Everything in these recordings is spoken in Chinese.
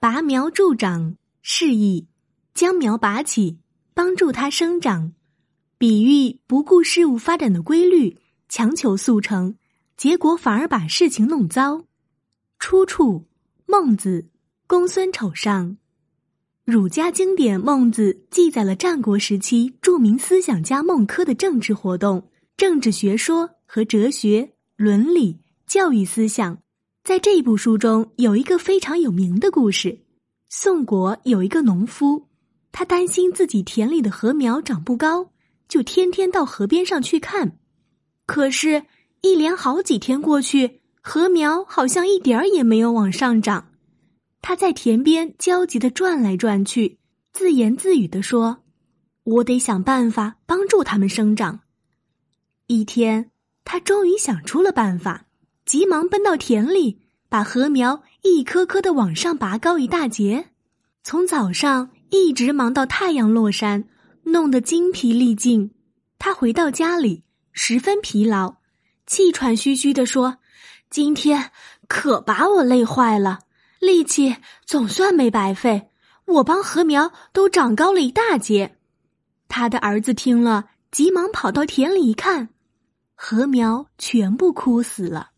拔苗助长，示意将苗拔起，帮助它生长，比喻不顾事物发展的规律，强求速成，结果反而把事情弄糟。出处：孟子《公孙丑上》。儒家经典《孟子》记载了战国时期著名思想家孟轲的政治活动、政治学说和哲学、伦理、教育思想。在这部书中，有一个非常有名的故事：宋国有一个农夫，他担心自己田里的禾苗长不高，就天天到河边上去看。可是，一连好几天过去，禾苗好像一点儿也没有往上涨。他在田边焦急的转来转去，自言自语的说：“我得想办法帮助它们生长。”一天，他终于想出了办法。急忙奔到田里，把禾苗一颗颗的往上拔高一大截，从早上一直忙到太阳落山，弄得精疲力尽。他回到家里，十分疲劳，气喘吁吁地说：“今天可把我累坏了，力气总算没白费，我帮禾苗都长高了一大截。”他的儿子听了，急忙跑到田里一看，禾苗全部枯死了。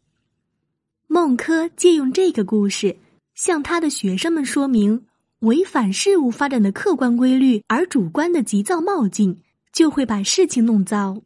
孟轲借用这个故事，向他的学生们说明：违反事物发展的客观规律而主观的急躁冒进，就会把事情弄糟。